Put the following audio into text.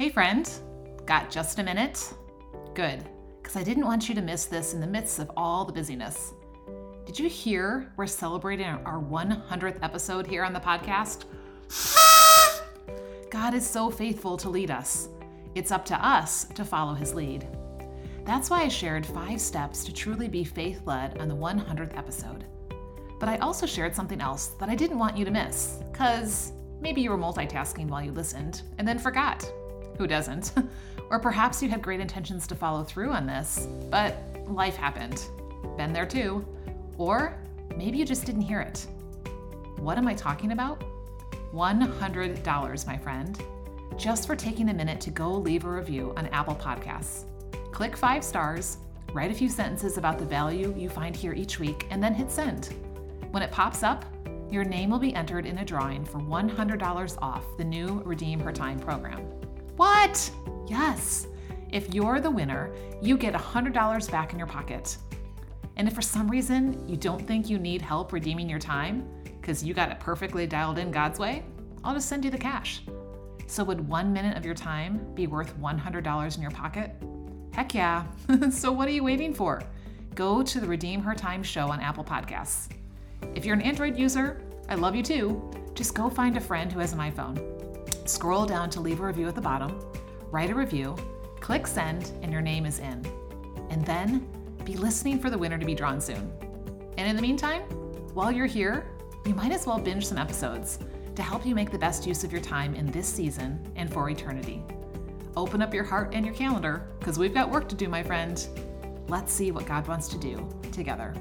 Hey, friend, got just a minute? Good, because I didn't want you to miss this in the midst of all the busyness. Did you hear we're celebrating our 100th episode here on the podcast? God is so faithful to lead us. It's up to us to follow his lead. That's why I shared five steps to truly be faith led on the 100th episode. But I also shared something else that I didn't want you to miss, because maybe you were multitasking while you listened and then forgot. Who doesn't? or perhaps you had great intentions to follow through on this, but life happened. Been there too. Or maybe you just didn't hear it. What am I talking about? $100, my friend, just for taking a minute to go leave a review on Apple Podcasts. Click five stars, write a few sentences about the value you find here each week, and then hit send. When it pops up, your name will be entered in a drawing for $100 off the new Redeem Her Time program. What? Yes. If you're the winner, you get $100 back in your pocket. And if for some reason you don't think you need help redeeming your time, because you got it perfectly dialed in God's way, I'll just send you the cash. So, would one minute of your time be worth $100 in your pocket? Heck yeah. so, what are you waiting for? Go to the Redeem Her Time show on Apple Podcasts. If you're an Android user, I love you too. Just go find a friend who has an iPhone. Scroll down to leave a review at the bottom, write a review, click send, and your name is in. And then be listening for the winner to be drawn soon. And in the meantime, while you're here, you might as well binge some episodes to help you make the best use of your time in this season and for eternity. Open up your heart and your calendar, because we've got work to do, my friend. Let's see what God wants to do together.